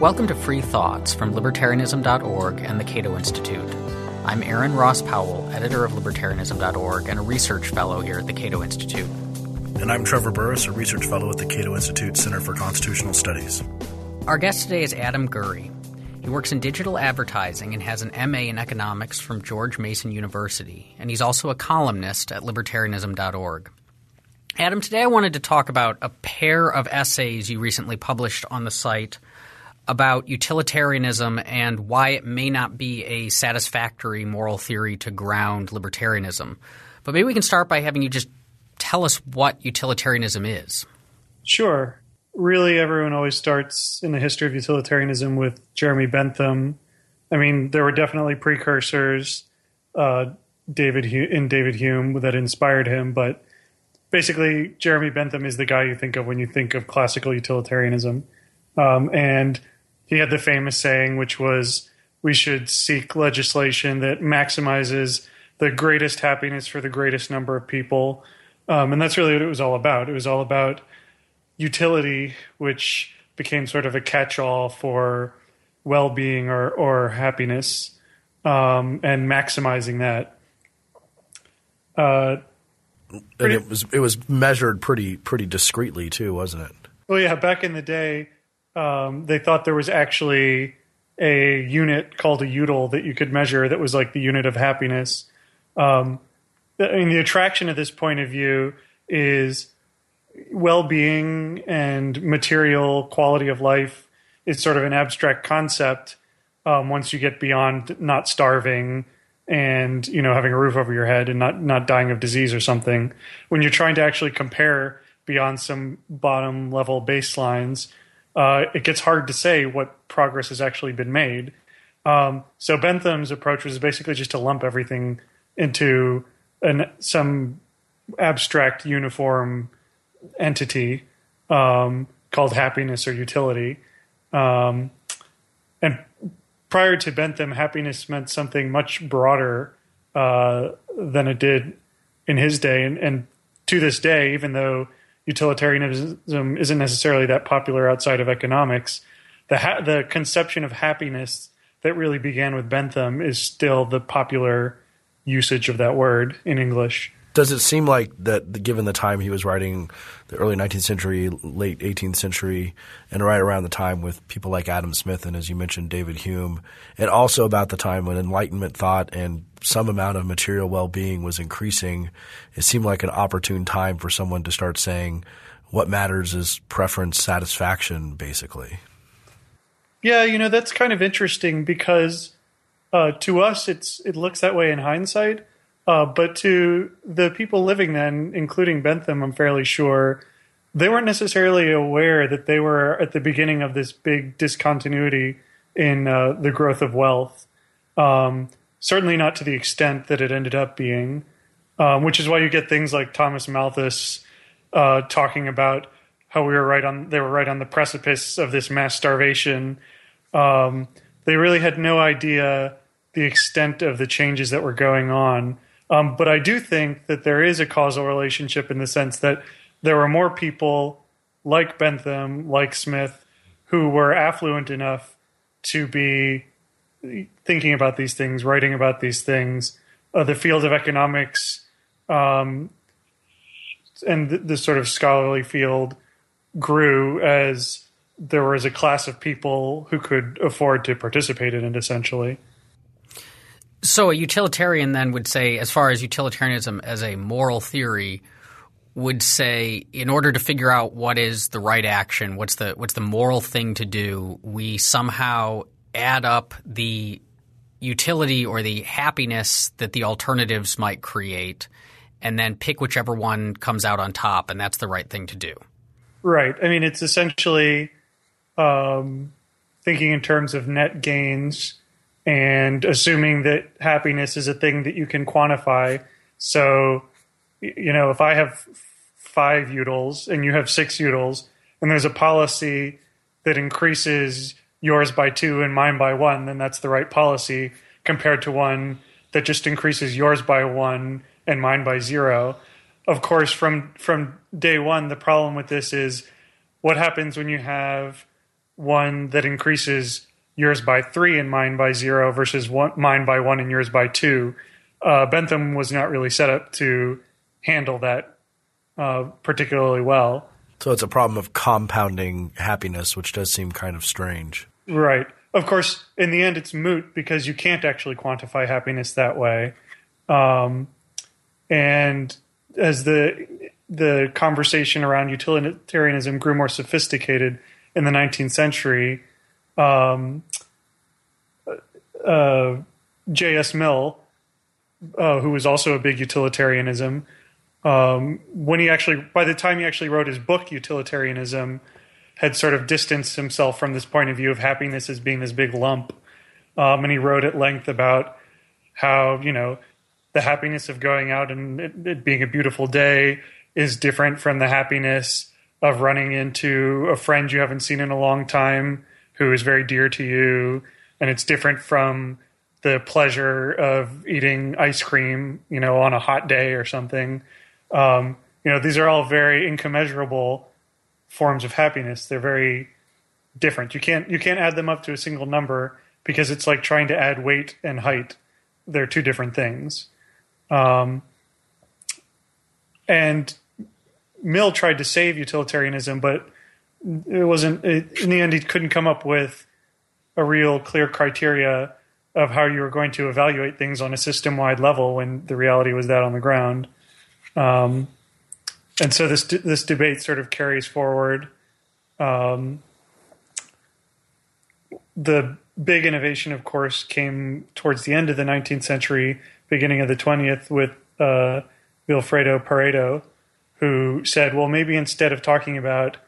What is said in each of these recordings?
Welcome to Free Thoughts from Libertarianism.org and the Cato Institute. I'm Aaron Ross Powell, editor of Libertarianism.org and a research fellow here at the Cato Institute. And I'm Trevor Burrus, a research fellow at the Cato Institute Center for Constitutional Studies. Our guest today is Adam Gurri. He works in digital advertising and has an MA in economics from George Mason University, and he's also a columnist at libertarianism.org. Adam, today I wanted to talk about a pair of essays you recently published on the site about utilitarianism and why it may not be a satisfactory moral theory to ground libertarianism. But maybe we can start by having you just tell us what utilitarianism is. Sure really everyone always starts in the history of utilitarianism with Jeremy Bentham. I mean, there were definitely precursors, uh, David in David Hume that inspired him, but basically, Jeremy Bentham is the guy you think of when you think of classical utilitarianism. Um, and he had the famous saying, which was, "We should seek legislation that maximizes the greatest happiness for the greatest number of people." Um, and that's really what it was all about. It was all about utility, which became sort of a catch-all for well-being or or happiness, um, and maximizing that. Uh, and it was it was measured pretty pretty discreetly too, wasn't it? Well, yeah. Back in the day, um, they thought there was actually a unit called a util that you could measure that was like the unit of happiness. Um, I mean, the attraction of this point of view is well-being and material quality of life is sort of an abstract concept um, once you get beyond not starving and you know having a roof over your head and not not dying of disease or something when you're trying to actually compare beyond some bottom level baselines uh, it gets hard to say what progress has actually been made um, so bentham's approach was basically just to lump everything into an, some abstract uniform entity um, called happiness or utility. Um, and prior to Bentham, happiness meant something much broader uh, than it did in his day. And, and, to this day, even though utilitarianism isn't necessarily that popular outside of economics, the ha- the conception of happiness that really began with Bentham is still the popular usage of that word in English does it seem like that given the time he was writing the early 19th century late 18th century and right around the time with people like adam smith and as you mentioned david hume and also about the time when enlightenment thought and some amount of material well-being was increasing it seemed like an opportune time for someone to start saying what matters is preference satisfaction basically. Yeah you know that's kind of interesting because uh, to us it's it looks that way in hindsight uh, but to the people living then, including Bentham, I'm fairly sure, they weren't necessarily aware that they were at the beginning of this big discontinuity in uh, the growth of wealth. Um, certainly not to the extent that it ended up being, um, which is why you get things like Thomas Malthus uh, talking about how we were right on they were right on the precipice of this mass starvation. Um, they really had no idea the extent of the changes that were going on. Um, but I do think that there is a causal relationship in the sense that there were more people like Bentham, like Smith, who were affluent enough to be thinking about these things, writing about these things. Uh, the field of economics um, and the, the sort of scholarly field grew as there was a class of people who could afford to participate in it, essentially. So a utilitarian then would say, as far as utilitarianism as a moral theory, would say in order to figure out what is the right action, what's the what's the moral thing to do, we somehow add up the utility or the happiness that the alternatives might create and then pick whichever one comes out on top and that's the right thing to do. Right. I mean it's essentially um, thinking in terms of net gains and assuming that happiness is a thing that you can quantify. So, you know, if I have five utils and you have six utils, and there's a policy that increases yours by two and mine by one, then that's the right policy compared to one that just increases yours by one and mine by zero. Of course, from from day one, the problem with this is what happens when you have one that increases yours by three and mine by zero versus one, mine by one and yours by two. Uh, Bentham was not really set up to handle that uh, particularly well. So it's a problem of compounding happiness, which does seem kind of strange. Right. Of course, in the end, it's moot because you can't actually quantify happiness that way. Um, and as the the conversation around utilitarianism grew more sophisticated in the 19th century, um, uh, J.S. Mill, uh, who was also a big utilitarianism, um, when he actually, by the time he actually wrote his book, Utilitarianism, had sort of distanced himself from this point of view of happiness as being this big lump. Um, and he wrote at length about how, you know, the happiness of going out and it, it being a beautiful day is different from the happiness of running into a friend you haven't seen in a long time who is very dear to you and it's different from the pleasure of eating ice cream you know on a hot day or something. Um, you know these are all very incommensurable forms of happiness. They're very different. You can't you can't add them up to a single number because it's like trying to add weight and height. They're two different things. Um, and Mill tried to save utilitarianism, but it wasn't. It, in the end, he couldn't come up with a real clear criteria of how you were going to evaluate things on a system-wide level when the reality was that on the ground. Um, and so this this debate sort of carries forward. Um, the big innovation, of course, came towards the end of the 19th century, beginning of the 20th, with uh, Vilfredo Pareto, who said, well, maybe instead of talking about,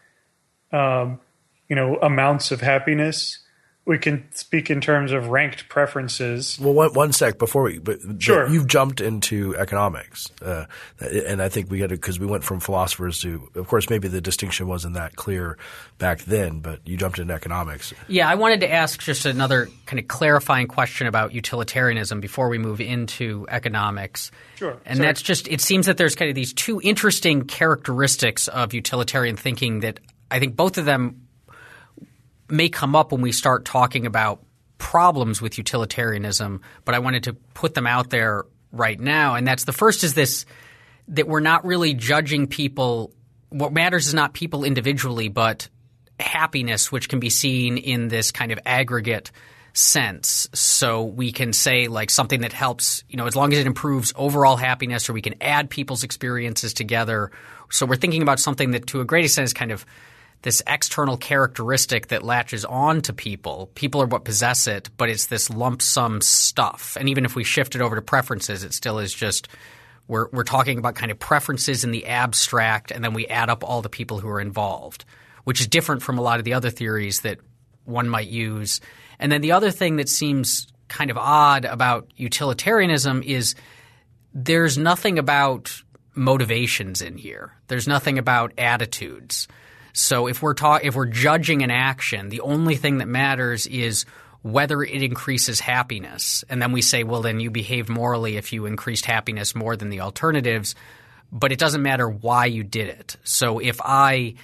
um, you know, amounts of happiness, we can speak in terms of ranked preferences. Well, one, one sec before we, but, sure. you've jumped into economics, uh, and I think we got to because we went from philosophers to, of course, maybe the distinction wasn't that clear back then, but you jumped into economics. Yeah, I wanted to ask just another kind of clarifying question about utilitarianism before we move into economics. Sure, and Sorry. that's just it seems that there's kind of these two interesting characteristics of utilitarian thinking that I think both of them may come up when we start talking about problems with utilitarianism, but I wanted to put them out there right now. And that's the first is this that we're not really judging people. What matters is not people individually, but happiness, which can be seen in this kind of aggregate sense. So we can say like something that helps, you know, as long as it improves overall happiness or we can add people's experiences together. So we're thinking about something that to a great extent is kind of this external characteristic that latches on to people. People are what possess it, but it's this lump sum stuff. And even if we shift it over to preferences, it still is just we're we're talking about kind of preferences in the abstract, and then we add up all the people who are involved, which is different from a lot of the other theories that one might use. And then the other thing that seems kind of odd about utilitarianism is there's nothing about motivations in here. There's nothing about attitudes. So if we're ta- if we're judging an action, the only thing that matters is whether it increases happiness. And then we say, well, then you behaved morally if you increased happiness more than the alternatives. But it doesn't matter why you did it. So if I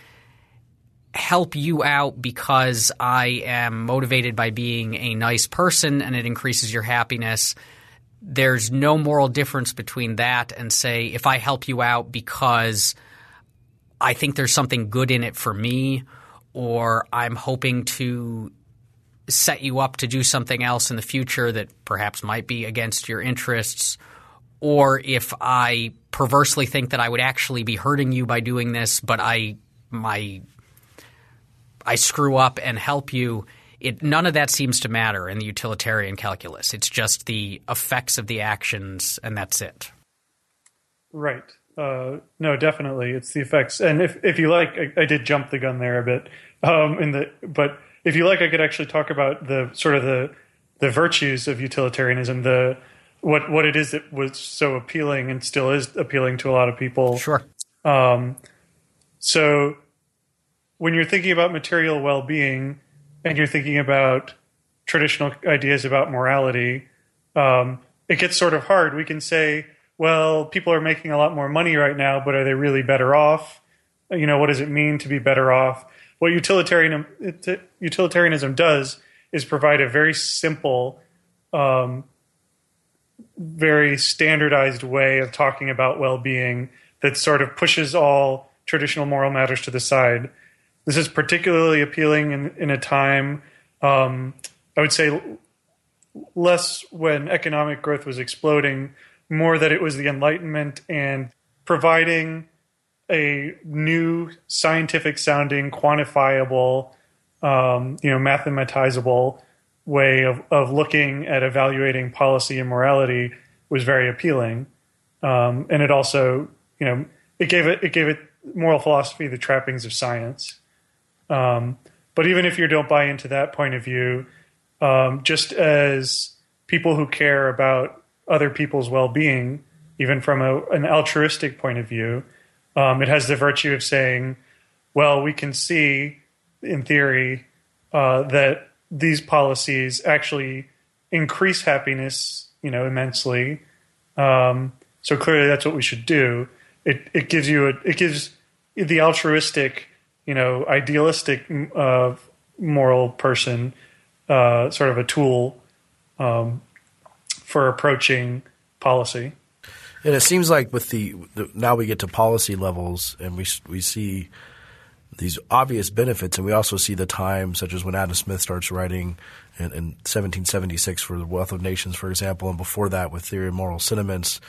help you out because I am motivated by being a nice person and it increases your happiness, there's no moral difference between that and say if I help you out because I think there's something good in it for me or I'm hoping to set you up to do something else in the future that perhaps might be against your interests or if I perversely think that I would actually be hurting you by doing this but I my I screw up and help you it, none of that seems to matter in the utilitarian calculus. It's just the effects of the actions, and that's it. Right. Uh, no, definitely, it's the effects. And if if you like, I, I did jump the gun there a bit. Um, in the but if you like, I could actually talk about the sort of the the virtues of utilitarianism. The what what it is that was so appealing and still is appealing to a lot of people. Sure. Um, so when you're thinking about material well-being and you're thinking about traditional ideas about morality, um, it gets sort of hard. We can say, well, people are making a lot more money right now, but are they really better off? You know, what does it mean to be better off? what utilitarian, utilitarianism does is provide a very simple, um, very standardized way of talking about well being that sort of pushes all traditional moral matters to the side. This is particularly appealing in, in a time, um, I would say, less when economic growth was exploding, more that it was the Enlightenment and providing a new scientific sounding, quantifiable, um, you know, mathematizable way of, of looking at evaluating policy and morality was very appealing. Um, and it also, you know, it gave it, it gave it moral philosophy the trappings of science. Um, but even if you don't buy into that point of view, um, just as people who care about other people's well-being, even from a, an altruistic point of view, um, it has the virtue of saying, well, we can see in theory uh, that these policies actually increase happiness, you know, immensely. Um, so clearly, that's what we should do. It it gives you a, it gives the altruistic, you know, idealistic uh, moral person uh, sort of a tool um, for approaching policy. And it seems like with the, the, now we get to policy levels and we we see these obvious benefits, and we also see the time, such as when Adam Smith starts writing in, in 1776 for the Wealth of Nations, for example, and before that with Theory of Moral Sentiments,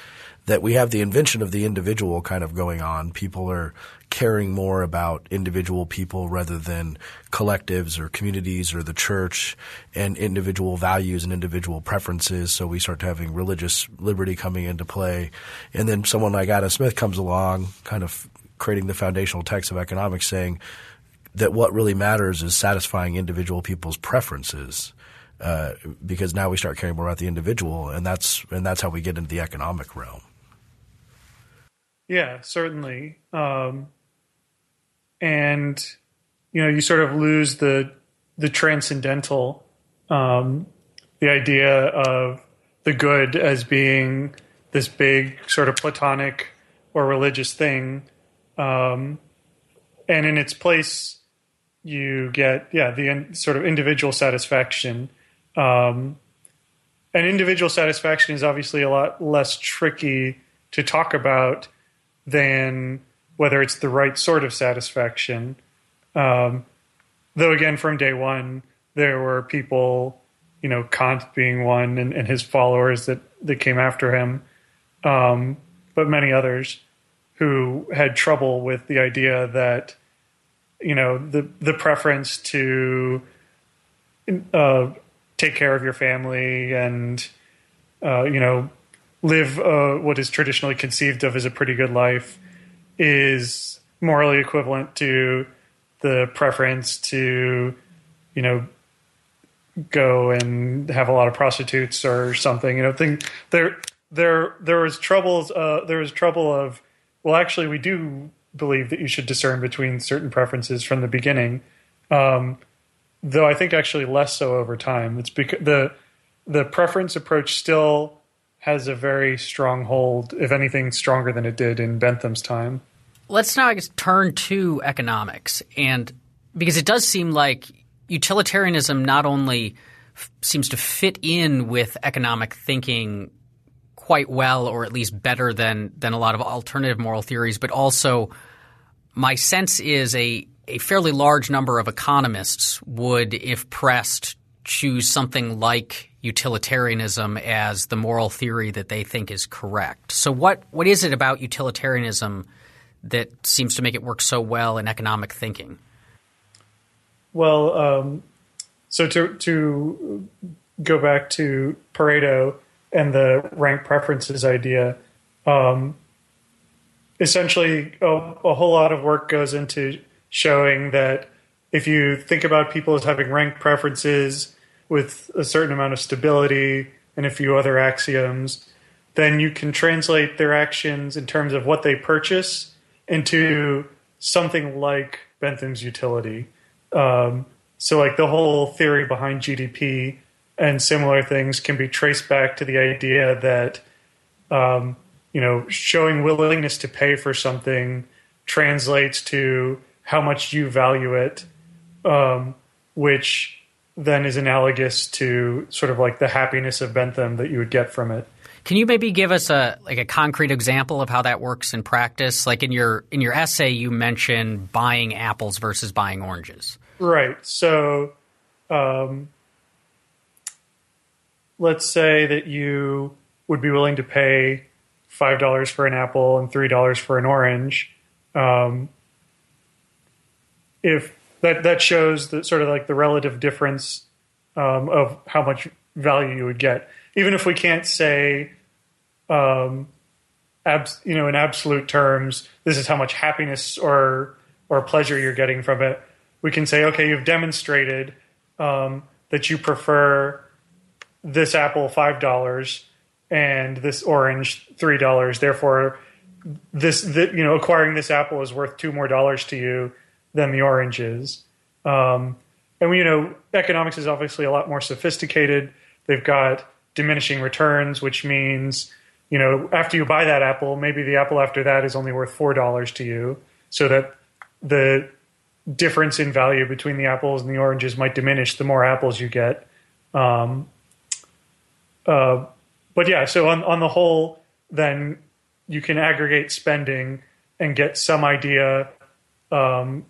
that we have the invention of the individual kind of going on. People are caring more about individual people rather than collectives or communities or the church and individual values and individual preferences. So we start having religious liberty coming into play. And then someone like Adam Smith comes along, kind of creating the foundational text of economics saying that what really matters is satisfying individual people's preferences. Uh, because now we start caring more about the individual, and that's and that's how we get into the economic realm. Yeah, certainly. Um, and you know, you sort of lose the the transcendental, um, the idea of the good as being this big sort of platonic or religious thing, um, and in its place, you get yeah the in, sort of individual satisfaction. Um, and individual satisfaction is obviously a lot less tricky to talk about than whether it's the right sort of satisfaction. Um, though again, from day one, there were people, you know, Kant being one, and, and his followers that that came after him, um, but many others who had trouble with the idea that, you know, the the preference to uh, take care of your family and, uh, you know, live uh, what is traditionally conceived of as a pretty good life is morally equivalent to the preference to, you know, go and have a lot of prostitutes or something. You know, think there there there was troubles. Uh, there was trouble of well, actually, we do believe that you should discern between certain preferences from the beginning. Um, though I think actually less so over time. It's because the the preference approach still has a very strong hold, if anything, stronger than it did in Bentham's time. Let's now turn to economics, and because it does seem like utilitarianism not only f- seems to fit in with economic thinking quite well, or at least better than than a lot of alternative moral theories, but also my sense is a a fairly large number of economists would, if pressed, choose something like utilitarianism as the moral theory that they think is correct. So what what is it about utilitarianism that seems to make it work so well in economic thinking? Well, um, so to to go back to Pareto and the rank preferences idea, um, essentially a, a whole lot of work goes into showing that if you think about people as having rank preferences with a certain amount of stability and a few other axioms, then you can translate their actions in terms of what they purchase into something like Bentham's utility. Um, so, like the whole theory behind GDP and similar things can be traced back to the idea that, um, you know, showing willingness to pay for something translates to how much you value it um, which then is analogous to sort of like the happiness of Bentham that you would get from it. Can you maybe give us a like a concrete example of how that works in practice? Like in your in your essay, you mention buying apples versus buying oranges. Right. So, um, let's say that you would be willing to pay five dollars for an apple and three dollars for an orange. Um, if that that shows that sort of like the relative difference um, of how much value you would get, even if we can't say, um, abs- you know, in absolute terms, this is how much happiness or or pleasure you're getting from it. We can say, okay, you've demonstrated um, that you prefer this apple five dollars and this orange three dollars. Therefore, this the, you know acquiring this apple is worth two more dollars to you than the orange is. Um, and you know, economics is obviously a lot more sophisticated. They've got diminishing returns, which means you know after you buy that apple, maybe the apple after that is only worth four dollars to you, so that the difference in value between the apples and the oranges might diminish the more apples you get. Um, uh, but yeah, so on, on the whole, then you can aggregate spending and get some idea um,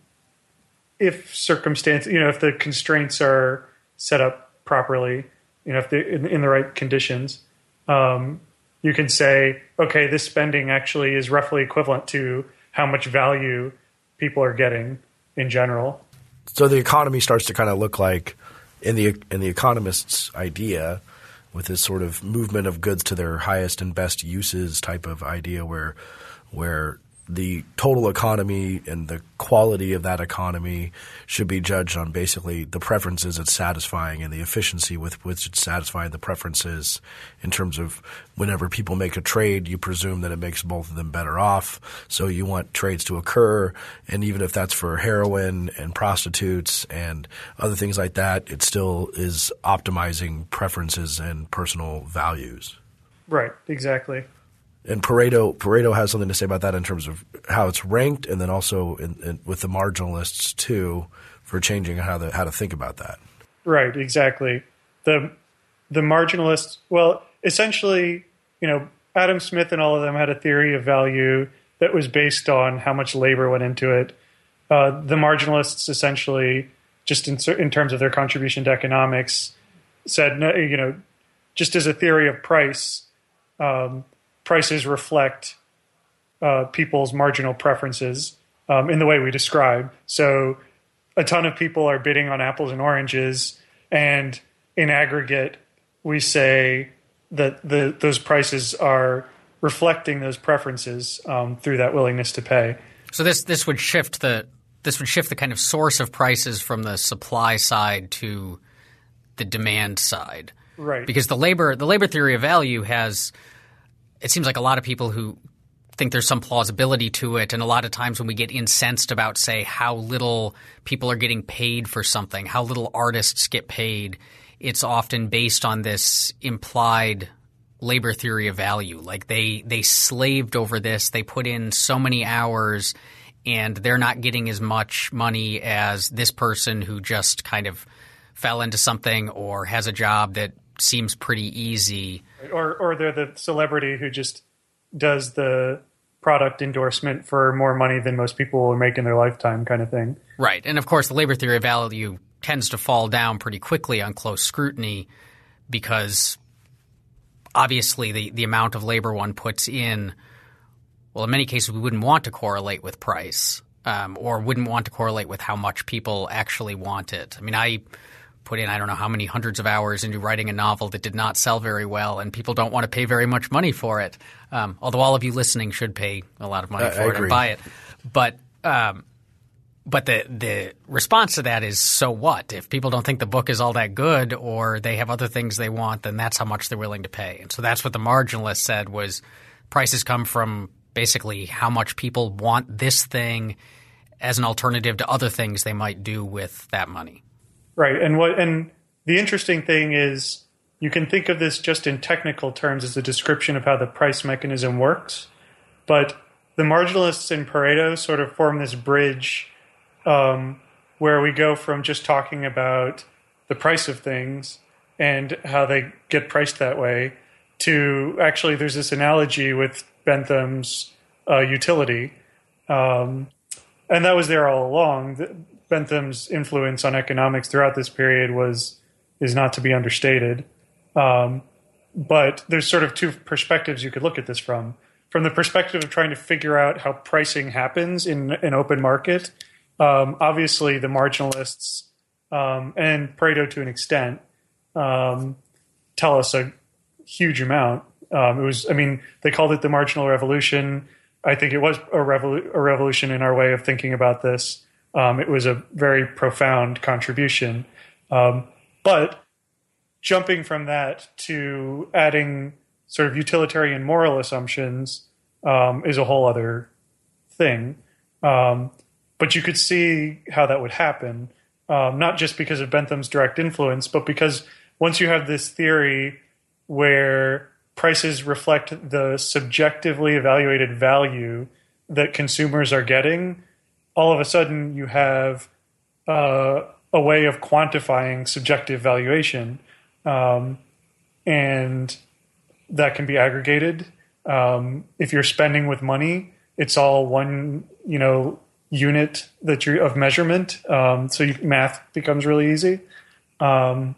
if circumstance, you know, if the constraints are set up properly, you know, if in, in the right conditions, um, you can say, okay, this spending actually is roughly equivalent to how much value people are getting in general. So the economy starts to kind of look like in the in the economist's idea with this sort of movement of goods to their highest and best uses type of idea where where the total economy and the quality of that economy should be judged on basically the preferences it's satisfying and the efficiency with which it's satisfying the preferences in terms of whenever people make a trade, you presume that it makes both of them better off. So you want trades to occur. And even if that's for heroin and prostitutes and other things like that, it still is optimizing preferences and personal values. Right, exactly and Pareto Pareto has something to say about that in terms of how it's ranked, and then also in, in, with the marginalists too for changing how the, how to think about that. Right, exactly. The the marginalists, well, essentially, you know, Adam Smith and all of them had a theory of value that was based on how much labor went into it. Uh, the marginalists essentially, just in, in terms of their contribution to economics, said, you know, just as a theory of price. Um, prices reflect uh, people's marginal preferences um, in the way we describe. So a ton of people are bidding on apples and oranges, and in aggregate, we say that the, those prices are reflecting those preferences um, through that willingness to pay. So this this would shift the this would shift the kind of source of prices from the supply side to the demand side, right? Because the labor the labor theory of value has it seems like a lot of people who think there's some plausibility to it. And a lot of times when we get incensed about, say, how little people are getting paid for something, how little artists get paid, it's often based on this implied labor theory of value. Like they they slaved over this, they put in so many hours, and they're not getting as much money as this person who just kind of fell into something or has a job that seems pretty easy. Or or they're the celebrity who just does the product endorsement for more money than most people will make in their lifetime kind of thing. Right. And of course the labor theory of value tends to fall down pretty quickly on close scrutiny because obviously the, the amount of labor one puts in well in many cases we wouldn't want to correlate with price um, or wouldn't want to correlate with how much people actually want it. I mean I put in I don't know how many hundreds of hours into writing a novel that did not sell very well, and people don't want to pay very much money for it. Um, although all of you listening should pay a lot of money I, for I it agree. and buy it, but. Um, but the the response to that is so what? If people don't think the book is all that good or they have other things they want, then that's how much they're willing to pay. And so that's what the marginalist said was prices come from basically how much people want this thing as an alternative to other things they might do with that money. Right. And what and the interesting thing is you can think of this just in technical terms as a description of how the price mechanism works, but the marginalists in Pareto sort of form this bridge um, where we go from just talking about the price of things and how they get priced that way to actually there's this analogy with Bentham's uh, utility. Um, and that was there all along. Bentham's influence on economics throughout this period was is not to be understated. Um, but there's sort of two perspectives you could look at this from. From the perspective of trying to figure out how pricing happens in an open market, um, obviously the marginalists um, and Pareto to an extent um, tell us a huge amount. Um, it was, I mean, they called it the marginal revolution. I think it was a, revolu- a revolution in our way of thinking about this. Um, it was a very profound contribution. Um, but jumping from that to adding sort of utilitarian moral assumptions um, is a whole other thing. Um, but you could see how that would happen, um, not just because of Bentham's direct influence, but because once you have this theory where prices reflect the subjectively evaluated value that consumers are getting, all of a sudden you have uh, a way of quantifying subjective valuation. Um, and that can be aggregated. Um, if you're spending with money, it's all one, you know, unit that you of measurement. Um, so you, math becomes really easy. Um,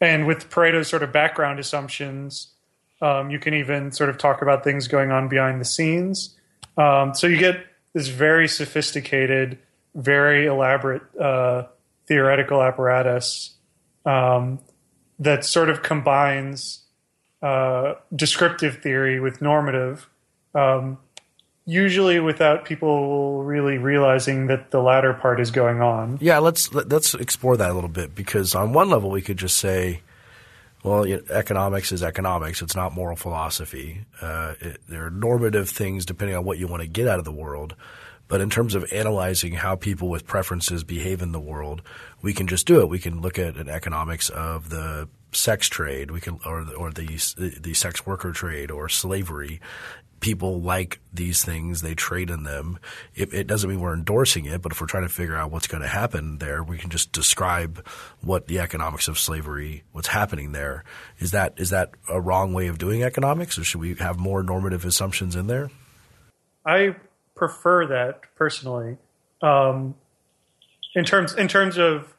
and with Pareto's sort of background assumptions, um, you can even sort of talk about things going on behind the scenes. Um, so you get this very sophisticated, very elaborate uh, theoretical apparatus um, that sort of combines uh, descriptive theory with normative, um, usually without people really realizing that the latter part is going on. Yeah, let's let's explore that a little bit because on one level we could just say, well, you know, economics is economics; it's not moral philosophy. Uh, it, there are normative things depending on what you want to get out of the world. But in terms of analyzing how people with preferences behave in the world, we can just do it. We can look at an economics of the sex trade, we can, or or the the sex worker trade or slavery. People like these things; they trade in them. It, it doesn't mean we're endorsing it, but if we're trying to figure out what's going to happen there, we can just describe what the economics of slavery, what's happening there. Is that is that a wrong way of doing economics, or should we have more normative assumptions in there? I prefer that personally. Um, in terms in terms of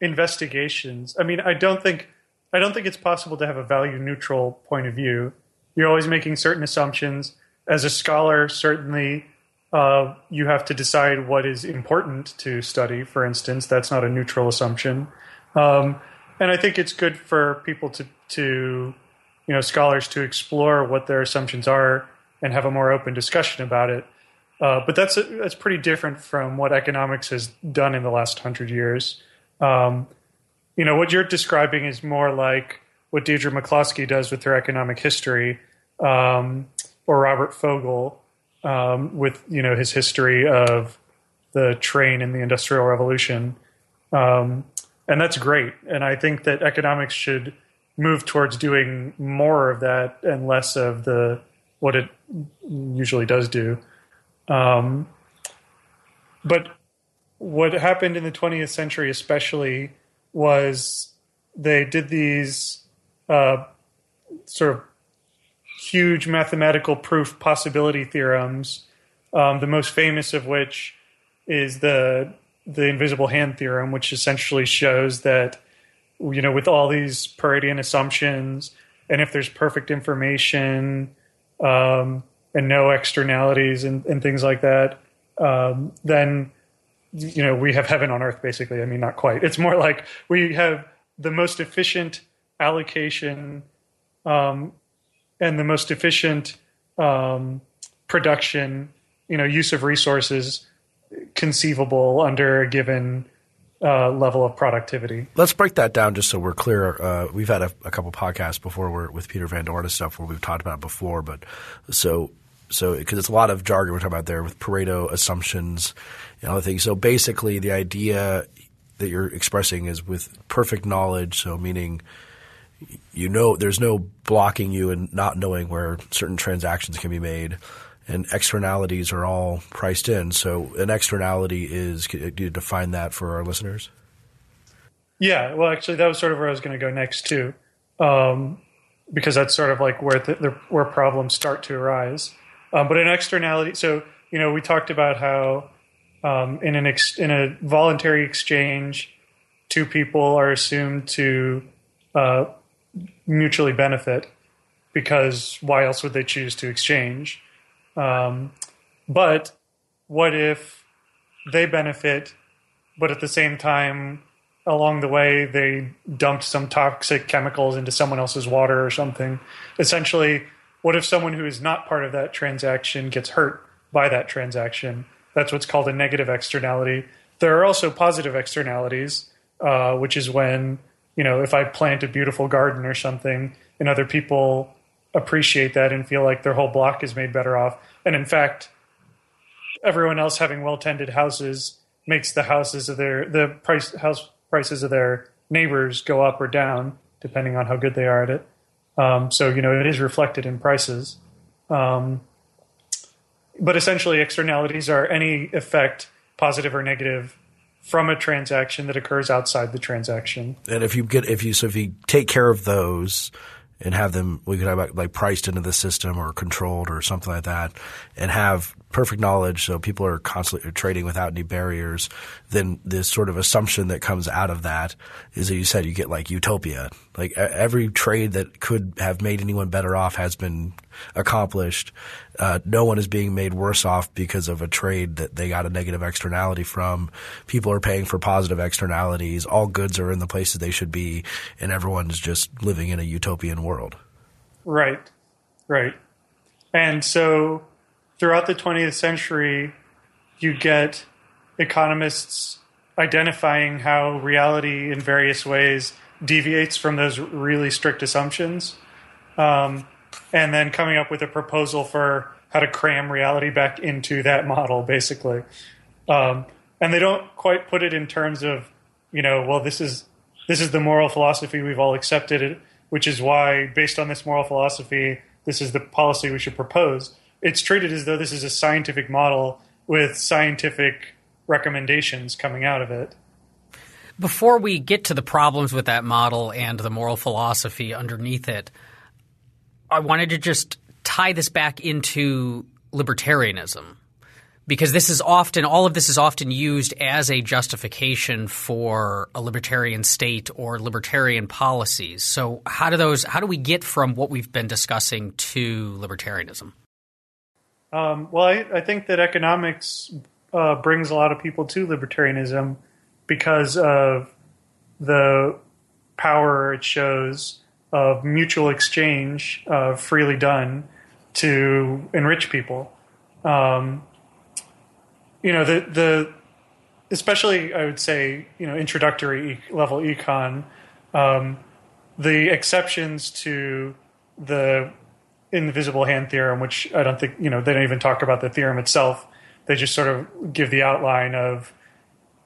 investigations, I mean, I don't think I don't think it's possible to have a value neutral point of view. You're always making certain assumptions. As a scholar, certainly uh, you have to decide what is important to study. For instance, that's not a neutral assumption. Um, and I think it's good for people to, to, you know, scholars to explore what their assumptions are and have a more open discussion about it. Uh, but that's that's pretty different from what economics has done in the last hundred years. Um, you know, what you're describing is more like what Deirdre McCloskey does with her economic history, um, or Robert Fogel um, with you know his history of the train in the Industrial Revolution, um, and that's great. And I think that economics should move towards doing more of that and less of the what it usually does do. Um, but what happened in the 20th century, especially was they did these uh, sort of huge mathematical proof possibility theorems. Um, the most famous of which is the the invisible hand theorem, which essentially shows that you know with all these Paretian assumptions, and if there's perfect information um, and no externalities and, and things like that, um, then you know, we have heaven on earth, basically. I mean, not quite. It's more like we have the most efficient allocation um, and the most efficient um, production, you know, use of resources conceivable under a given uh, level of productivity. Let's break that down just so we're clear. Uh, we've had a, a couple podcasts before where, with Peter Van Doren and stuff where we've talked about it before, but so so because it's a lot of jargon we're talking about there with Pareto assumptions and other things. So basically, the idea that you're expressing is with perfect knowledge. So meaning you know there's no blocking you and not knowing where certain transactions can be made. and externalities are all priced in. So an externality is, could you define that for our listeners? Yeah, well, actually, that was sort of where I was going to go next too, um, because that's sort of like where the, the, where problems start to arise. Um, but an externality, so you know, we talked about how um, in an ex, in a voluntary exchange, two people are assumed to uh, mutually benefit because why else would they choose to exchange? Um, but what if they benefit, but at the same time, along the way, they dumped some toxic chemicals into someone else's water or something? Essentially, what if someone who is not part of that transaction gets hurt by that transaction? That's what's called a negative externality. There are also positive externalities, uh, which is when, you know, if I plant a beautiful garden or something and other people appreciate that and feel like their whole block is made better off. And in fact, everyone else having well tended houses makes the houses of their the price house prices of their neighbors go up or down depending on how good they are at it. Um, so you know it is reflected in prices. Um, but essentially, externalities are any effect, positive or negative, from a transaction that occurs outside the transaction. And if you get if you so if you take care of those, and have them we could have like priced into the system or controlled or something like that and have perfect knowledge so people are constantly trading without any barriers then this sort of assumption that comes out of that is that you said you get like utopia. Like every trade that could have made anyone better off has been accomplished. Uh, no one is being made worse off because of a trade that they got a negative externality from. People are paying for positive externalities. All goods are in the places they should be and everyone's just living in a utopian world. Right. Right. And so throughout the 20th century, you get economists identifying how reality in various ways deviates from those really strict assumptions, um, and then coming up with a proposal for how to cram reality back into that model, basically. Um, and they don't quite put it in terms of, you know, well, this is this is the moral philosophy we've all accepted, which is why, based on this moral philosophy, this is the policy we should propose it's treated as though this is a scientific model with scientific recommendations coming out of it. Before we get to the problems with that model and the moral philosophy underneath it, I wanted to just tie this back into libertarianism because this is often all of this is often used as a justification for a libertarian state or libertarian policies. So how do those how do we get from what we've been discussing to libertarianism? Um, well, I, I, think that economics uh, brings a lot of people to libertarianism because of the power it shows of mutual exchange uh, freely done to enrich people. Um, you know, the the especially I would say you know introductory level econ, um, the exceptions to the invisible hand theorem, which I don't think you know they don't even talk about the theorem itself. They just sort of give the outline of,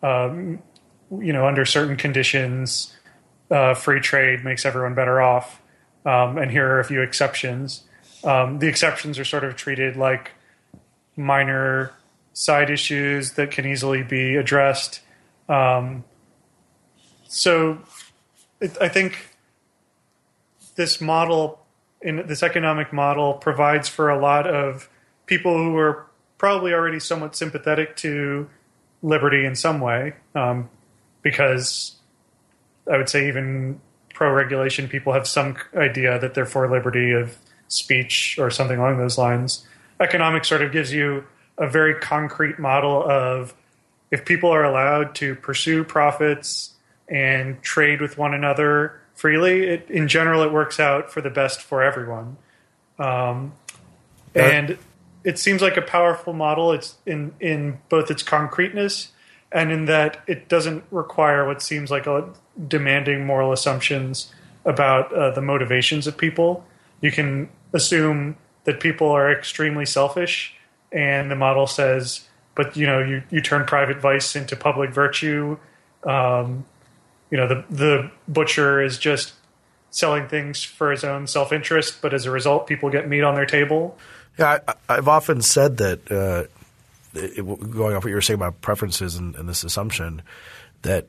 um, you know, under certain conditions, uh, free trade makes everyone better off. Um, and here are a few exceptions. Um, the exceptions are sort of treated like minor side issues that can easily be addressed. Um, so, it, I think this model in this economic model provides for a lot of people who are probably already somewhat sympathetic to liberty in some way, um, because I would say even pro regulation people have some idea that they're for liberty of speech or something along those lines. Economics sort of gives you a very concrete model of if people are allowed to pursue profits and trade with one another freely, it, in general, it works out for the best for everyone. Um, and it seems like a powerful model. It's in in both its concreteness and in that it doesn't require what seems like a demanding moral assumptions about uh, the motivations of people. You can assume that people are extremely selfish, and the model says, but you know, you, you turn private vice into public virtue. Um, you know the the butcher is just selling things for his own self interest, but as a result, people get meat on their table. Yeah, I, have often said that, uh, it, going off what you were saying about preferences and, and this assumption, that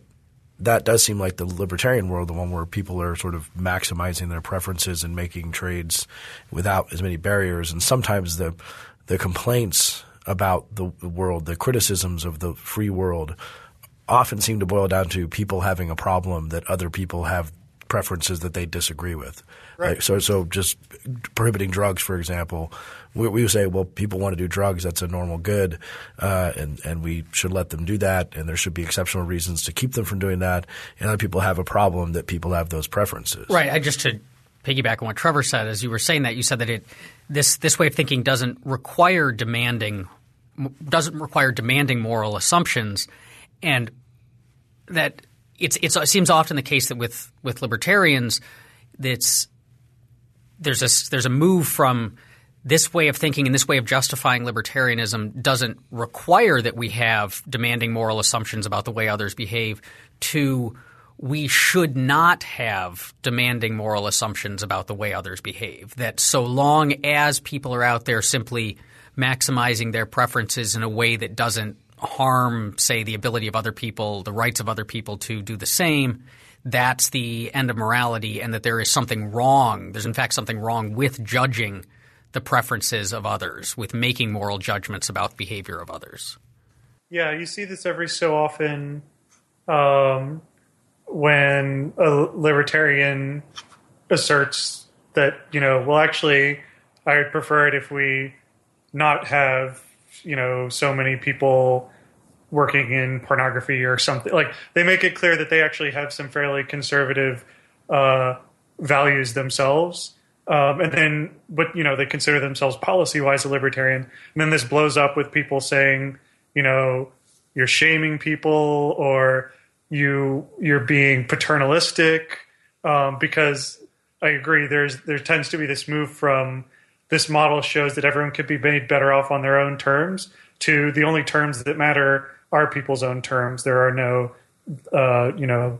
that does seem like the libertarian world, the one where people are sort of maximizing their preferences and making trades without as many barriers. And sometimes the the complaints about the world, the criticisms of the free world, often seem to boil down to people having a problem that other people have preferences that they disagree with. Right. Like, so, so just prohibiting drugs, for example, we, we say, well, people want to do drugs. That's a normal good, uh, and and we should let them do that. And there should be exceptional reasons to keep them from doing that. And other people have a problem that people have those preferences. Right. I just to piggyback on what Trevor said, as you were saying that, you said that it this this way of thinking doesn't require demanding doesn't require demanding moral assumptions, and that it's, it's it seems often the case that with with libertarians, that's there's a there's a move from this way of thinking and this way of justifying libertarianism doesn't require that we have demanding moral assumptions about the way others behave to we should not have demanding moral assumptions about the way others behave. That so long as people are out there simply maximizing their preferences in a way that doesn't harm, say, the ability of other people, the rights of other people to do the same, that's the end of morality, and that there is something wrong. There's, in fact, something wrong with judging the preferences of others, with making moral judgments about behavior of others. Yeah, you see this every so often um, when a libertarian asserts that, you know, well, actually, I would prefer it if we not have you know so many people working in pornography or something. Like they make it clear that they actually have some fairly conservative uh, values themselves. Um, and then but you know they consider themselves policy wise a libertarian. And then this blows up with people saying you know you're shaming people or you you're being paternalistic. Um, because I agree there's there tends to be this move from this model shows that everyone could be made better off on their own terms to the only terms that matter are people's own terms. There are no, uh, you know,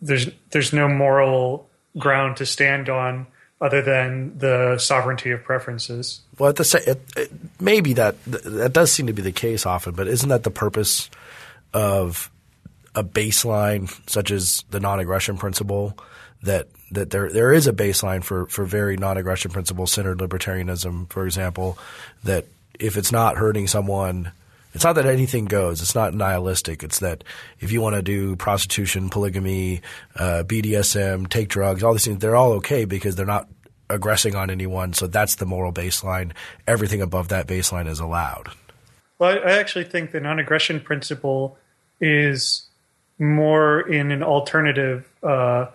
there's there's no moral ground to stand on other than the sovereignty of preferences. Well, at the it, it, maybe that that does seem to be the case often, but isn't that the purpose of a baseline such as the non-aggression principle that that there there is a baseline for for very non-aggression principle centered libertarianism, for example, that if it's not hurting someone, it's not that anything goes. It's not nihilistic. It's that if you want to do prostitution, polygamy, uh, BDSM, take drugs, all these things, they're all okay because they're not aggressing on anyone. So that's the moral baseline. Everything above that baseline is allowed. Well, I actually think the non-aggression principle is more in an alternative. Uh,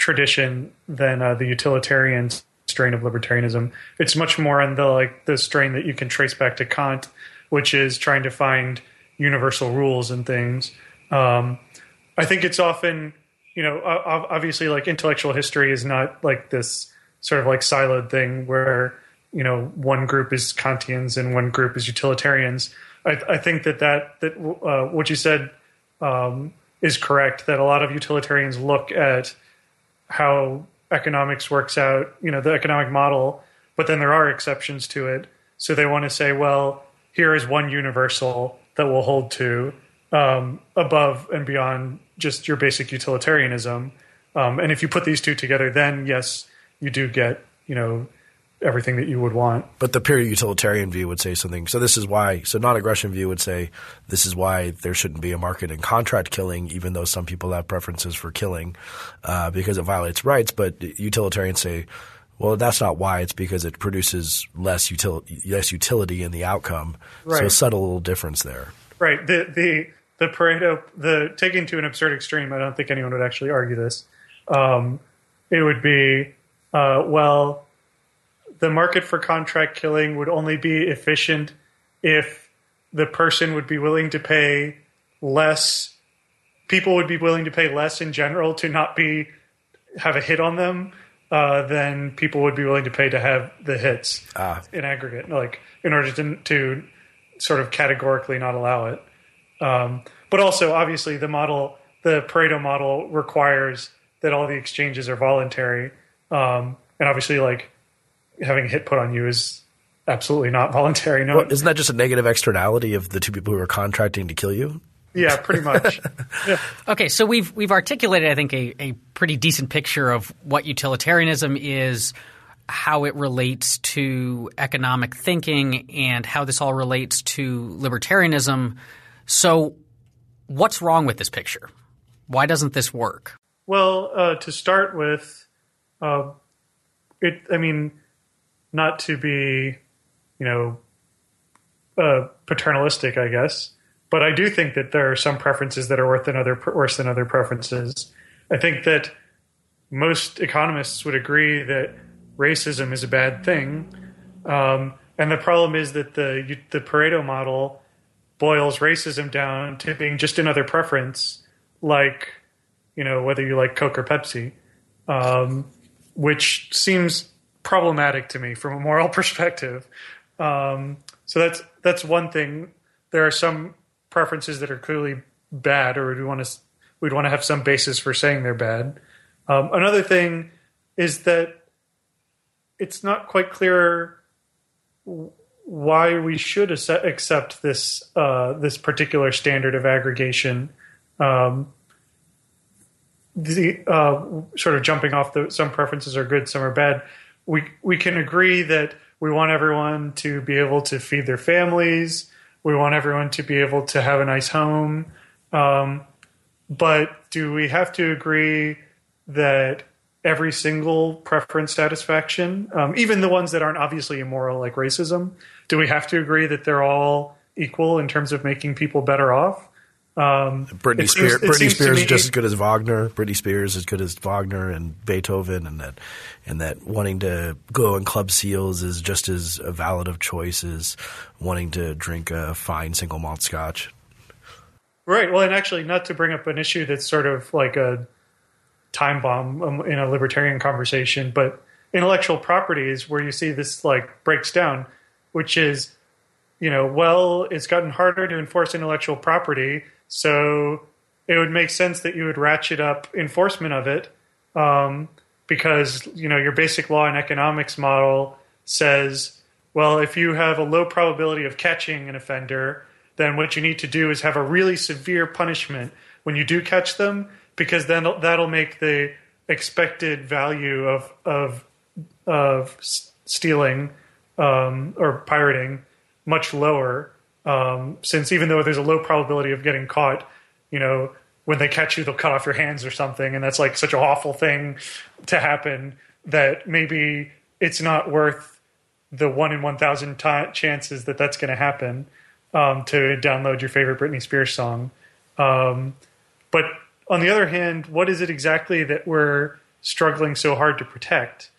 tradition than uh, the utilitarian strain of libertarianism. It's much more in the like the strain that you can trace back to Kant, which is trying to find universal rules and things. Um, I think it's often, you know, obviously like intellectual history is not like this sort of like siloed thing where you know one group is Kantians and one group is utilitarians. I, I think that that that uh, what you said um, is correct. That a lot of utilitarians look at how economics works out, you know, the economic model, but then there are exceptions to it. So they want to say, well, here is one universal that we'll hold to um, above and beyond just your basic utilitarianism. Um, and if you put these two together, then yes, you do get, you know, everything that you would want. But the pure utilitarian view would say something. So this is why. So non-aggression view would say this is why there shouldn't be a market in contract killing, even though some people have preferences for killing uh, because it violates rights. But utilitarians say. Well, that's not why. It's because it produces less, util- less utility in the outcome. Right. So a subtle little difference there. Right. The the the Pareto the taking to an absurd extreme. I don't think anyone would actually argue this. Um, it would be uh, well the market for contract killing would only be efficient if the person would be willing to pay less people would be willing to pay less in general to not be have a hit on them uh, than people would be willing to pay to have the hits ah. in aggregate like in order to, to sort of categorically not allow it um, but also obviously the model the pareto model requires that all the exchanges are voluntary um, and obviously like having a hit put on you is absolutely not voluntary. No, well, isn't that just a negative externality of the two people who are contracting to kill you? Yeah, pretty much. yeah. Okay, so we've we've articulated, I think, a, a pretty decent picture of what utilitarianism is, how it relates to economic thinking, and how this all relates to libertarianism. So, what's wrong with this picture? Why doesn't this work? Well, uh, to start with, uh, it. I mean, not to be, you know, uh, paternalistic, I guess but I do think that there are some preferences that are worse than other worse than other preferences. I think that most economists would agree that racism is a bad thing, um, and the problem is that the the Pareto model boils racism down to being just another preference, like you know whether you like Coke or Pepsi, um, which seems problematic to me from a moral perspective. Um, so that's that's one thing. There are some preferences that are clearly bad, or we want to we'd want to have some basis for saying they're bad. Um, another thing is that it's not quite clear why we should accept this uh, this particular standard of aggregation. Um, the uh, sort of jumping off the some preferences are good, some are bad. We we can agree that we want everyone to be able to feed their families, we want everyone to be able to have a nice home. Um, but do we have to agree that every single preference satisfaction, um, even the ones that aren't obviously immoral, like racism, do we have to agree that they're all equal in terms of making people better off? Um, Britney, Spears, seems, Britney Spears is just as good as Wagner. Britney Spears is as good as Wagner and Beethoven, and that and that wanting to go in club seals is just as a valid of choice as wanting to drink a fine single malt scotch. Right. Well, and actually, not to bring up an issue that's sort of like a time bomb um, in a libertarian conversation, but intellectual property is where you see this like breaks down, which is, you know, well, it's gotten harder to enforce intellectual property so it would make sense that you would ratchet up enforcement of it um, because you know your basic law and economics model says, well, if you have a low probability of catching an offender, then what you need to do is have a really severe punishment when you do catch them, because then that'll make the expected value of of of stealing um, or pirating much lower um, since even though there's a low probability of getting caught, you know, when they catch you, they'll cut off your hands or something, and that's like such an awful thing to happen that maybe it's not worth the one in one thousand t- chances that that's going to happen um, to download your favorite Britney Spears song. Um, but on the other hand, what is it exactly that we're struggling so hard to protect?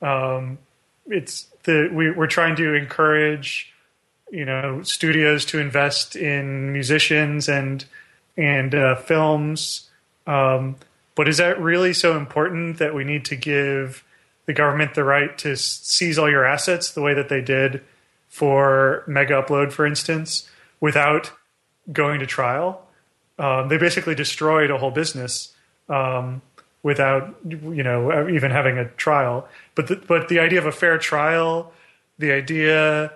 Um, it's the we, we're trying to encourage you know studios to invest in musicians and and uh, films. Um, but is that really so important that we need to give the government the right to seize all your assets the way that they did for Megaupload, for instance, without going to trial? Um, they basically destroyed a whole business um, without, you know, even having a trial. But the, but the idea of a fair trial, the idea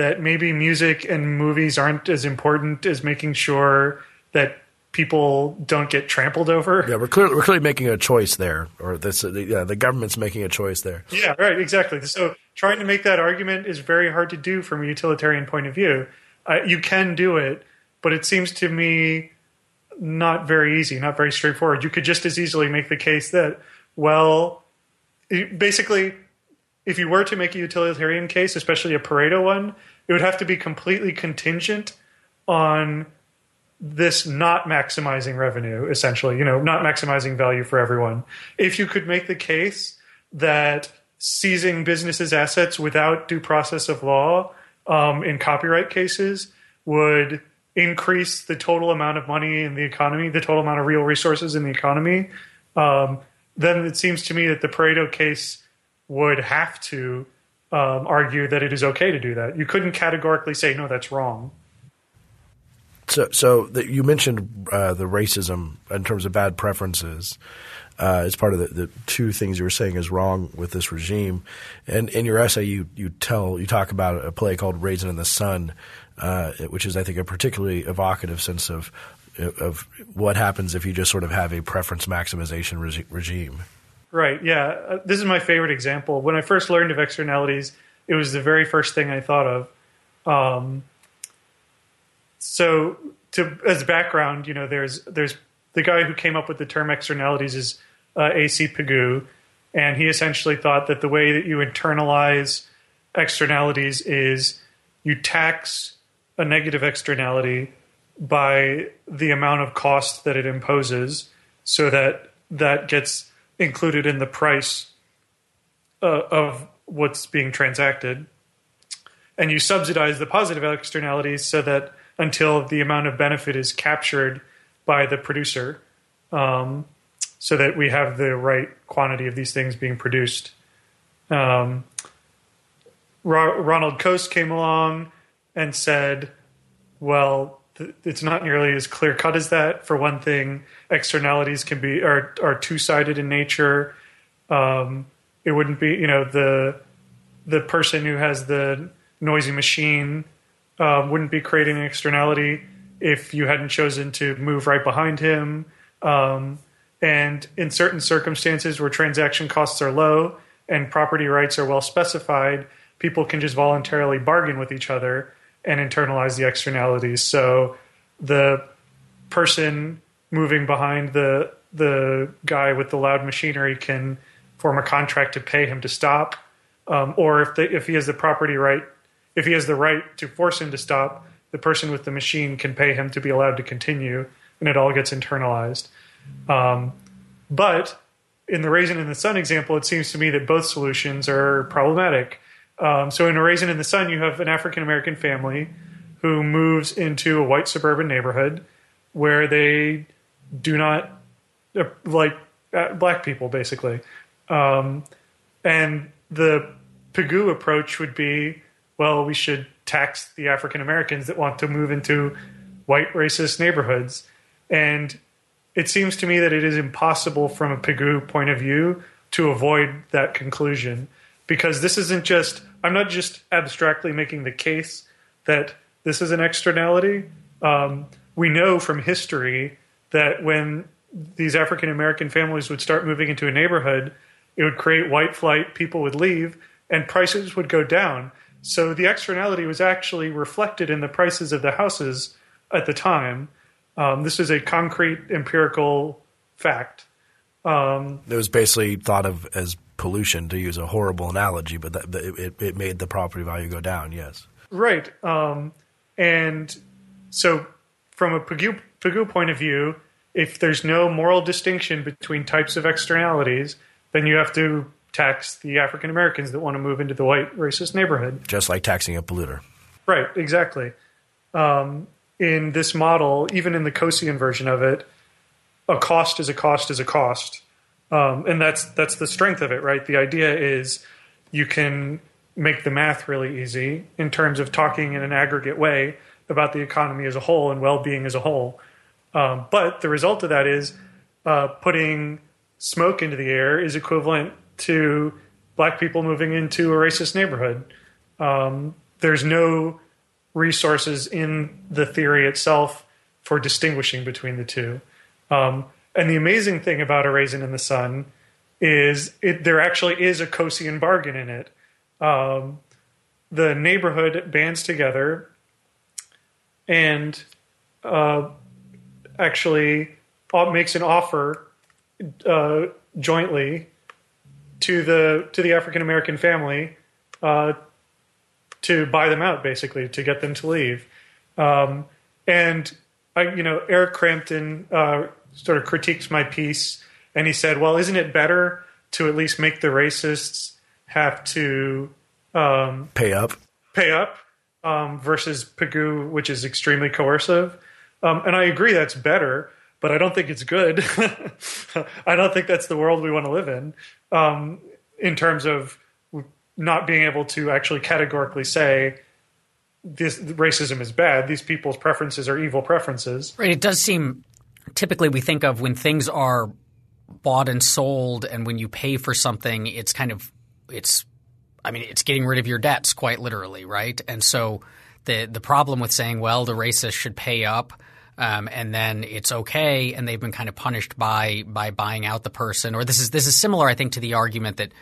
that maybe music and movies aren't as important as making sure that people don't get trampled over. Yeah, we're clearly we're clearly making a choice there, or this yeah, the government's making a choice there. Yeah, right, exactly. So trying to make that argument is very hard to do from a utilitarian point of view. Uh, you can do it, but it seems to me not very easy, not very straightforward. You could just as easily make the case that well, basically if you were to make a utilitarian case, especially a Pareto one, it would have to be completely contingent on this not maximizing revenue, essentially, you know, not maximizing value for everyone. If you could make the case that seizing businesses' assets without due process of law um, in copyright cases would increase the total amount of money in the economy, the total amount of real resources in the economy, um, then it seems to me that the Pareto case would have to um, argue that it is okay to do that. You couldn't categorically say no, that's wrong. So, so the, you mentioned uh, the racism in terms of bad preferences. uh, as part of the, the two things you were saying is wrong with this regime. And in your essay, you you tell you talk about a play called Raisin in the Sun, uh, which is I think a particularly evocative sense of of what happens if you just sort of have a preference maximization regi- regime. Right. Yeah. Uh, this is my favorite example. When I first learned of externalities, it was the very first thing I thought of. Um, so, to as background, you know, there's there's the guy who came up with the term externalities is uh, A.C. Pigou, and he essentially thought that the way that you internalize externalities is you tax a negative externality by the amount of cost that it imposes, so that that gets included in the price uh, of what's being transacted. And you subsidize the positive externalities so that until the amount of benefit is captured by the producer, um, so that we have the right quantity of these things being produced. Um, Ronald Coase came along and said, well, it's not nearly as clear cut as that. For one thing, externalities can be are, are two sided in nature. Um, it wouldn't be, you know, the the person who has the noisy machine um, wouldn't be creating an externality if you hadn't chosen to move right behind him. Um, and in certain circumstances where transaction costs are low and property rights are well specified, people can just voluntarily bargain with each other and internalize the externalities. So the person moving behind the the guy with the loud machinery can form a contract to pay him to stop, um, or if the, if he has the property right, if he has the right to force him to stop, the person with the machine can pay him to be allowed to continue, and it all gets internalized. Um, but in the raisin in the sun example, it seems to me that both solutions are problematic. Um, so in a raisin in the sun, you have an African American family who moves into a white suburban neighborhood where they do not uh, like uh, black people, basically. Um, and the Pigou approach would be, well, we should tax the African Americans that want to move into white racist neighborhoods. And it seems to me that it is impossible from a Pigou point of view to avoid that conclusion because this isn't just, I'm not just abstractly making the case that this is an externality. Um, we know from history that when these African American families would start moving into a neighborhood, it would create white flight, people would leave, and prices would go down. So the externality was actually reflected in the prices of the houses at the time. Um, this is a concrete empirical fact. Um, it was basically thought of as pollution, to use a horrible analogy, but that, it, it, made the property value go down. Yes, right. Um, and so, from a Pigou, Pigou point of view, if there's no moral distinction between types of externalities, then you have to tax the African Americans that want to move into the white racist neighborhood. Just like taxing a polluter. Right, exactly. Um, in this model, even in the Coasean version of it, a cost is a cost is a cost, um, and that's that's the strength of it, right? The idea is you can make the math really easy in terms of talking in an aggregate way about the economy as a whole and well-being as a whole. Um, but the result of that is uh, putting smoke into the air is equivalent to black people moving into a racist neighborhood. Um, there's no resources in the theory itself for distinguishing between the two. Um, and the amazing thing about a raisin in the sun is it, there actually is a Coasean bargain in it. Um, the neighborhood bands together and uh, actually makes an offer uh, jointly to the to the African American family uh, to buy them out, basically, to get them to leave. Um, and I, you know, Eric Crampton uh, sort of critiques my piece, and he said, "Well, isn't it better to at least make the racists have to um, pay up, pay up, um, versus Pigou, which is extremely coercive?" Um, and I agree that's better, but I don't think it's good. I don't think that's the world we want to live in, um, in terms of not being able to actually categorically say this racism is bad. These people's preferences are evil preferences. Right. It does seem typically we think of when things are bought and sold, and when you pay for something, it's kind of it's I mean, it's getting rid of your debts quite literally, right? And so the the problem with saying, well, the racist should pay up. Um, and then it's okay, and they've been kind of punished by by buying out the person. Or this is this is similar, I think, to the argument that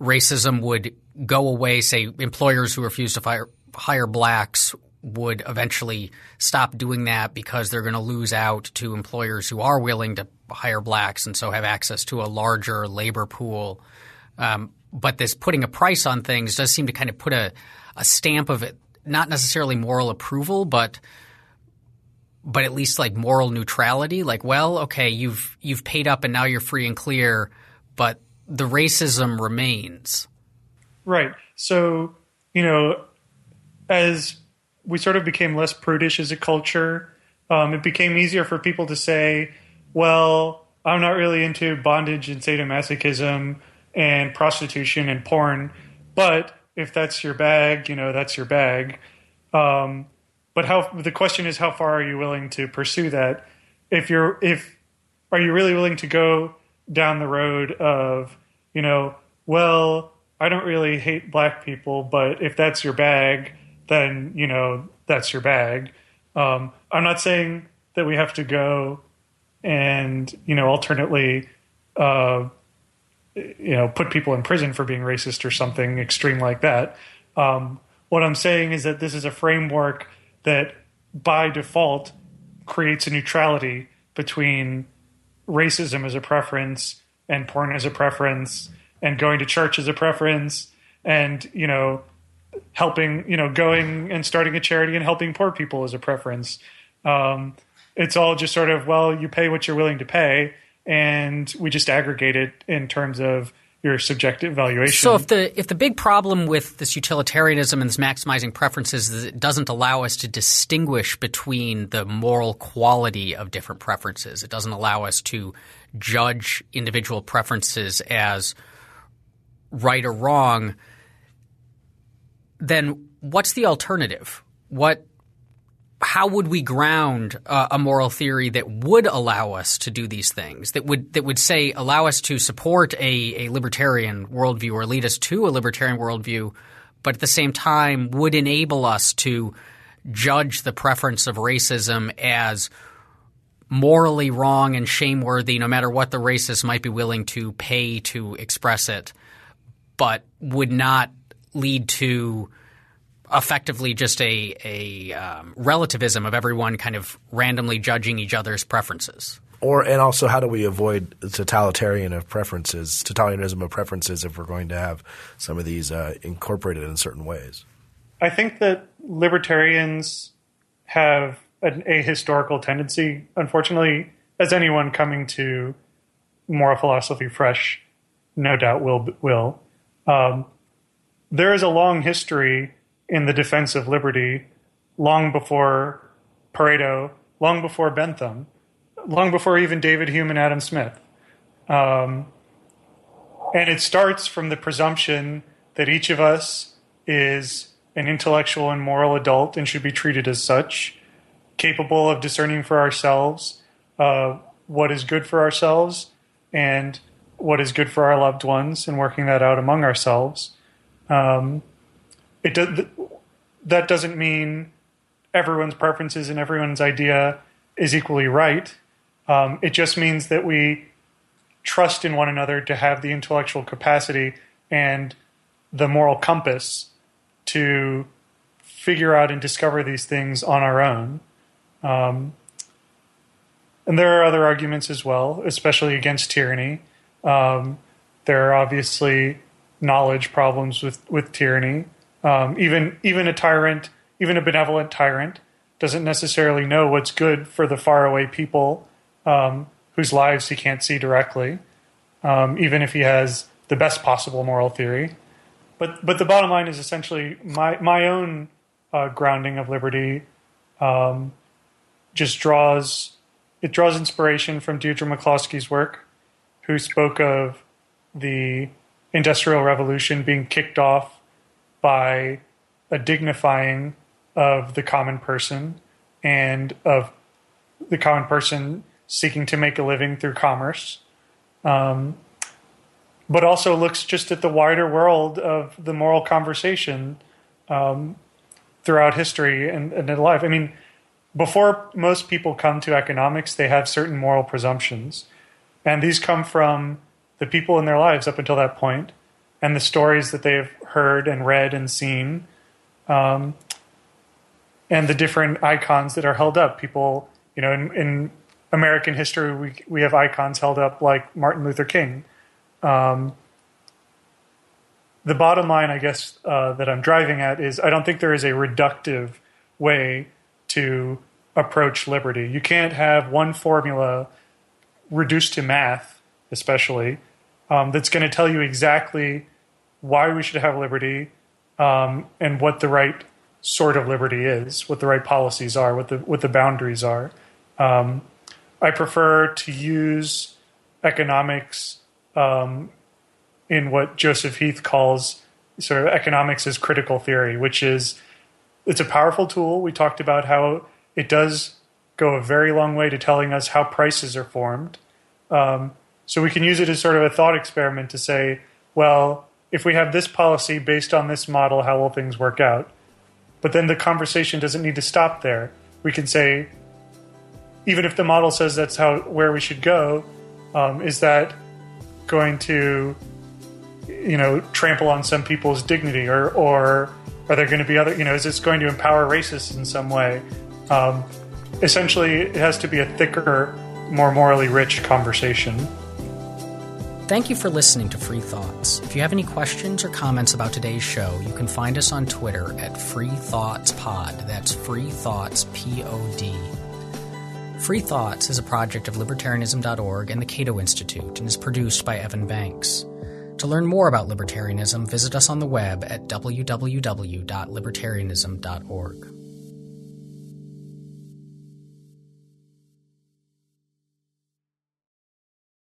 racism would go away. Say employers who refuse to fire, hire blacks would eventually stop doing that because they're going to lose out to employers who are willing to hire blacks and so have access to a larger labor pool. Um, but this putting a price on things does seem to kind of put a, a stamp of it, not necessarily moral approval, but but at least like moral neutrality. Like, well, okay, you've you've paid up and now you're free and clear, but the racism remains. Right. So, you know, as we sort of became less prudish as a culture, um, it became easier for people to say, well, I'm not really into bondage and sadomasochism and prostitution and porn, but if that's your bag, you know, that's your bag. Um, but how the question is how far are you willing to pursue that? If you're if are you really willing to go down the road of, you know, well, I don't really hate black people, but if that's your bag, then, you know, that's your bag. Um, I'm not saying that we have to go and, you know, alternately, uh, you know, put people in prison for being racist or something extreme like that. Um, what I'm saying is that this is a framework that by default creates a neutrality between racism as a preference and porn as a preference and going to church as a preference and you know helping you know going and starting a charity and helping poor people as a preference um, it's all just sort of well you pay what you're willing to pay and we just aggregate it in terms of your subjective valuation. So if the if the big problem with this utilitarianism and this maximizing preferences is it doesn't allow us to distinguish between the moral quality of different preferences. It doesn't allow us to judge individual preferences as right or wrong. Then what's the alternative? What how would we ground uh, a moral theory that would allow us to do these things? That would that would say allow us to support a, a libertarian worldview or lead us to a libertarian worldview, but at the same time would enable us to judge the preference of racism as morally wrong and shameworthy, no matter what the racist might be willing to pay to express it, but would not lead to effectively just a, a um, relativism of everyone kind of randomly judging each other's preferences. Or and also, how do we avoid totalitarian of preferences, totalitarianism of preferences, if we're going to have some of these uh, incorporated in certain ways? I think that libertarians have an ahistorical tendency, unfortunately, as anyone coming to moral philosophy fresh, no doubt will will. Um, there is a long history in the defense of liberty long before Pareto, long before Bentham, long before even David Hume and Adam Smith. Um, and it starts from the presumption that each of us is an intellectual and moral adult and should be treated as such, capable of discerning for ourselves uh, what is good for ourselves and what is good for our loved ones and working that out among ourselves. Um, it does, that doesn't mean everyone's preferences and everyone's idea is equally right. Um, it just means that we trust in one another to have the intellectual capacity and the moral compass to figure out and discover these things on our own. Um, and there are other arguments as well, especially against tyranny. Um, there are obviously knowledge problems with, with tyranny. Um, even even a tyrant, even a benevolent tyrant, doesn't necessarily know what's good for the faraway people um, whose lives he can't see directly, um, even if he has the best possible moral theory. But but the bottom line is essentially my my own uh, grounding of liberty um, just draws it draws inspiration from Deirdre McCloskey's work, who spoke of the Industrial Revolution being kicked off by a dignifying of the common person and of the common person seeking to make a living through commerce. um, but also looks just at the wider world of the moral conversation um, throughout history and, and in life. I mean, before most people come to economics, they have certain moral presumptions. And these come from the people in their lives up until that point and the stories that they've heard and read and seen um, and the different icons that are held up. People, you know, in, in American history, we, we have icons held up like Martin Luther King. Um, the bottom line, I guess, uh, that I'm driving at is I don't think there is a reductive way to approach liberty. You can't have one formula reduced to math, especially, um, that's going to tell you exactly why we should have liberty um, and what the right sort of liberty is, what the right policies are, what the what the boundaries are. Um, I prefer to use economics um, in what Joseph Heath calls sort of economics as critical theory, which is it's a powerful tool. We talked about how it does go a very long way to telling us how prices are formed. Um, so we can use it as sort of a thought experiment to say, well, if we have this policy based on this model, how will things work out? But then the conversation doesn't need to stop there. We can say, even if the model says that's how where we should go, um, is that going to, you know, trample on some people's dignity, or or are there going to be other, you know, is this going to empower racists in some way? Um, essentially, it has to be a thicker, more morally rich conversation. Thank you for listening to Free Thoughts. If you have any questions or comments about today's show, you can find us on Twitter at Free Thoughts Pod. That's Free Thoughts P O D. Free Thoughts is a project of libertarianism.org and the Cato Institute and is produced by Evan Banks. To learn more about libertarianism, visit us on the web at www.libertarianism.org.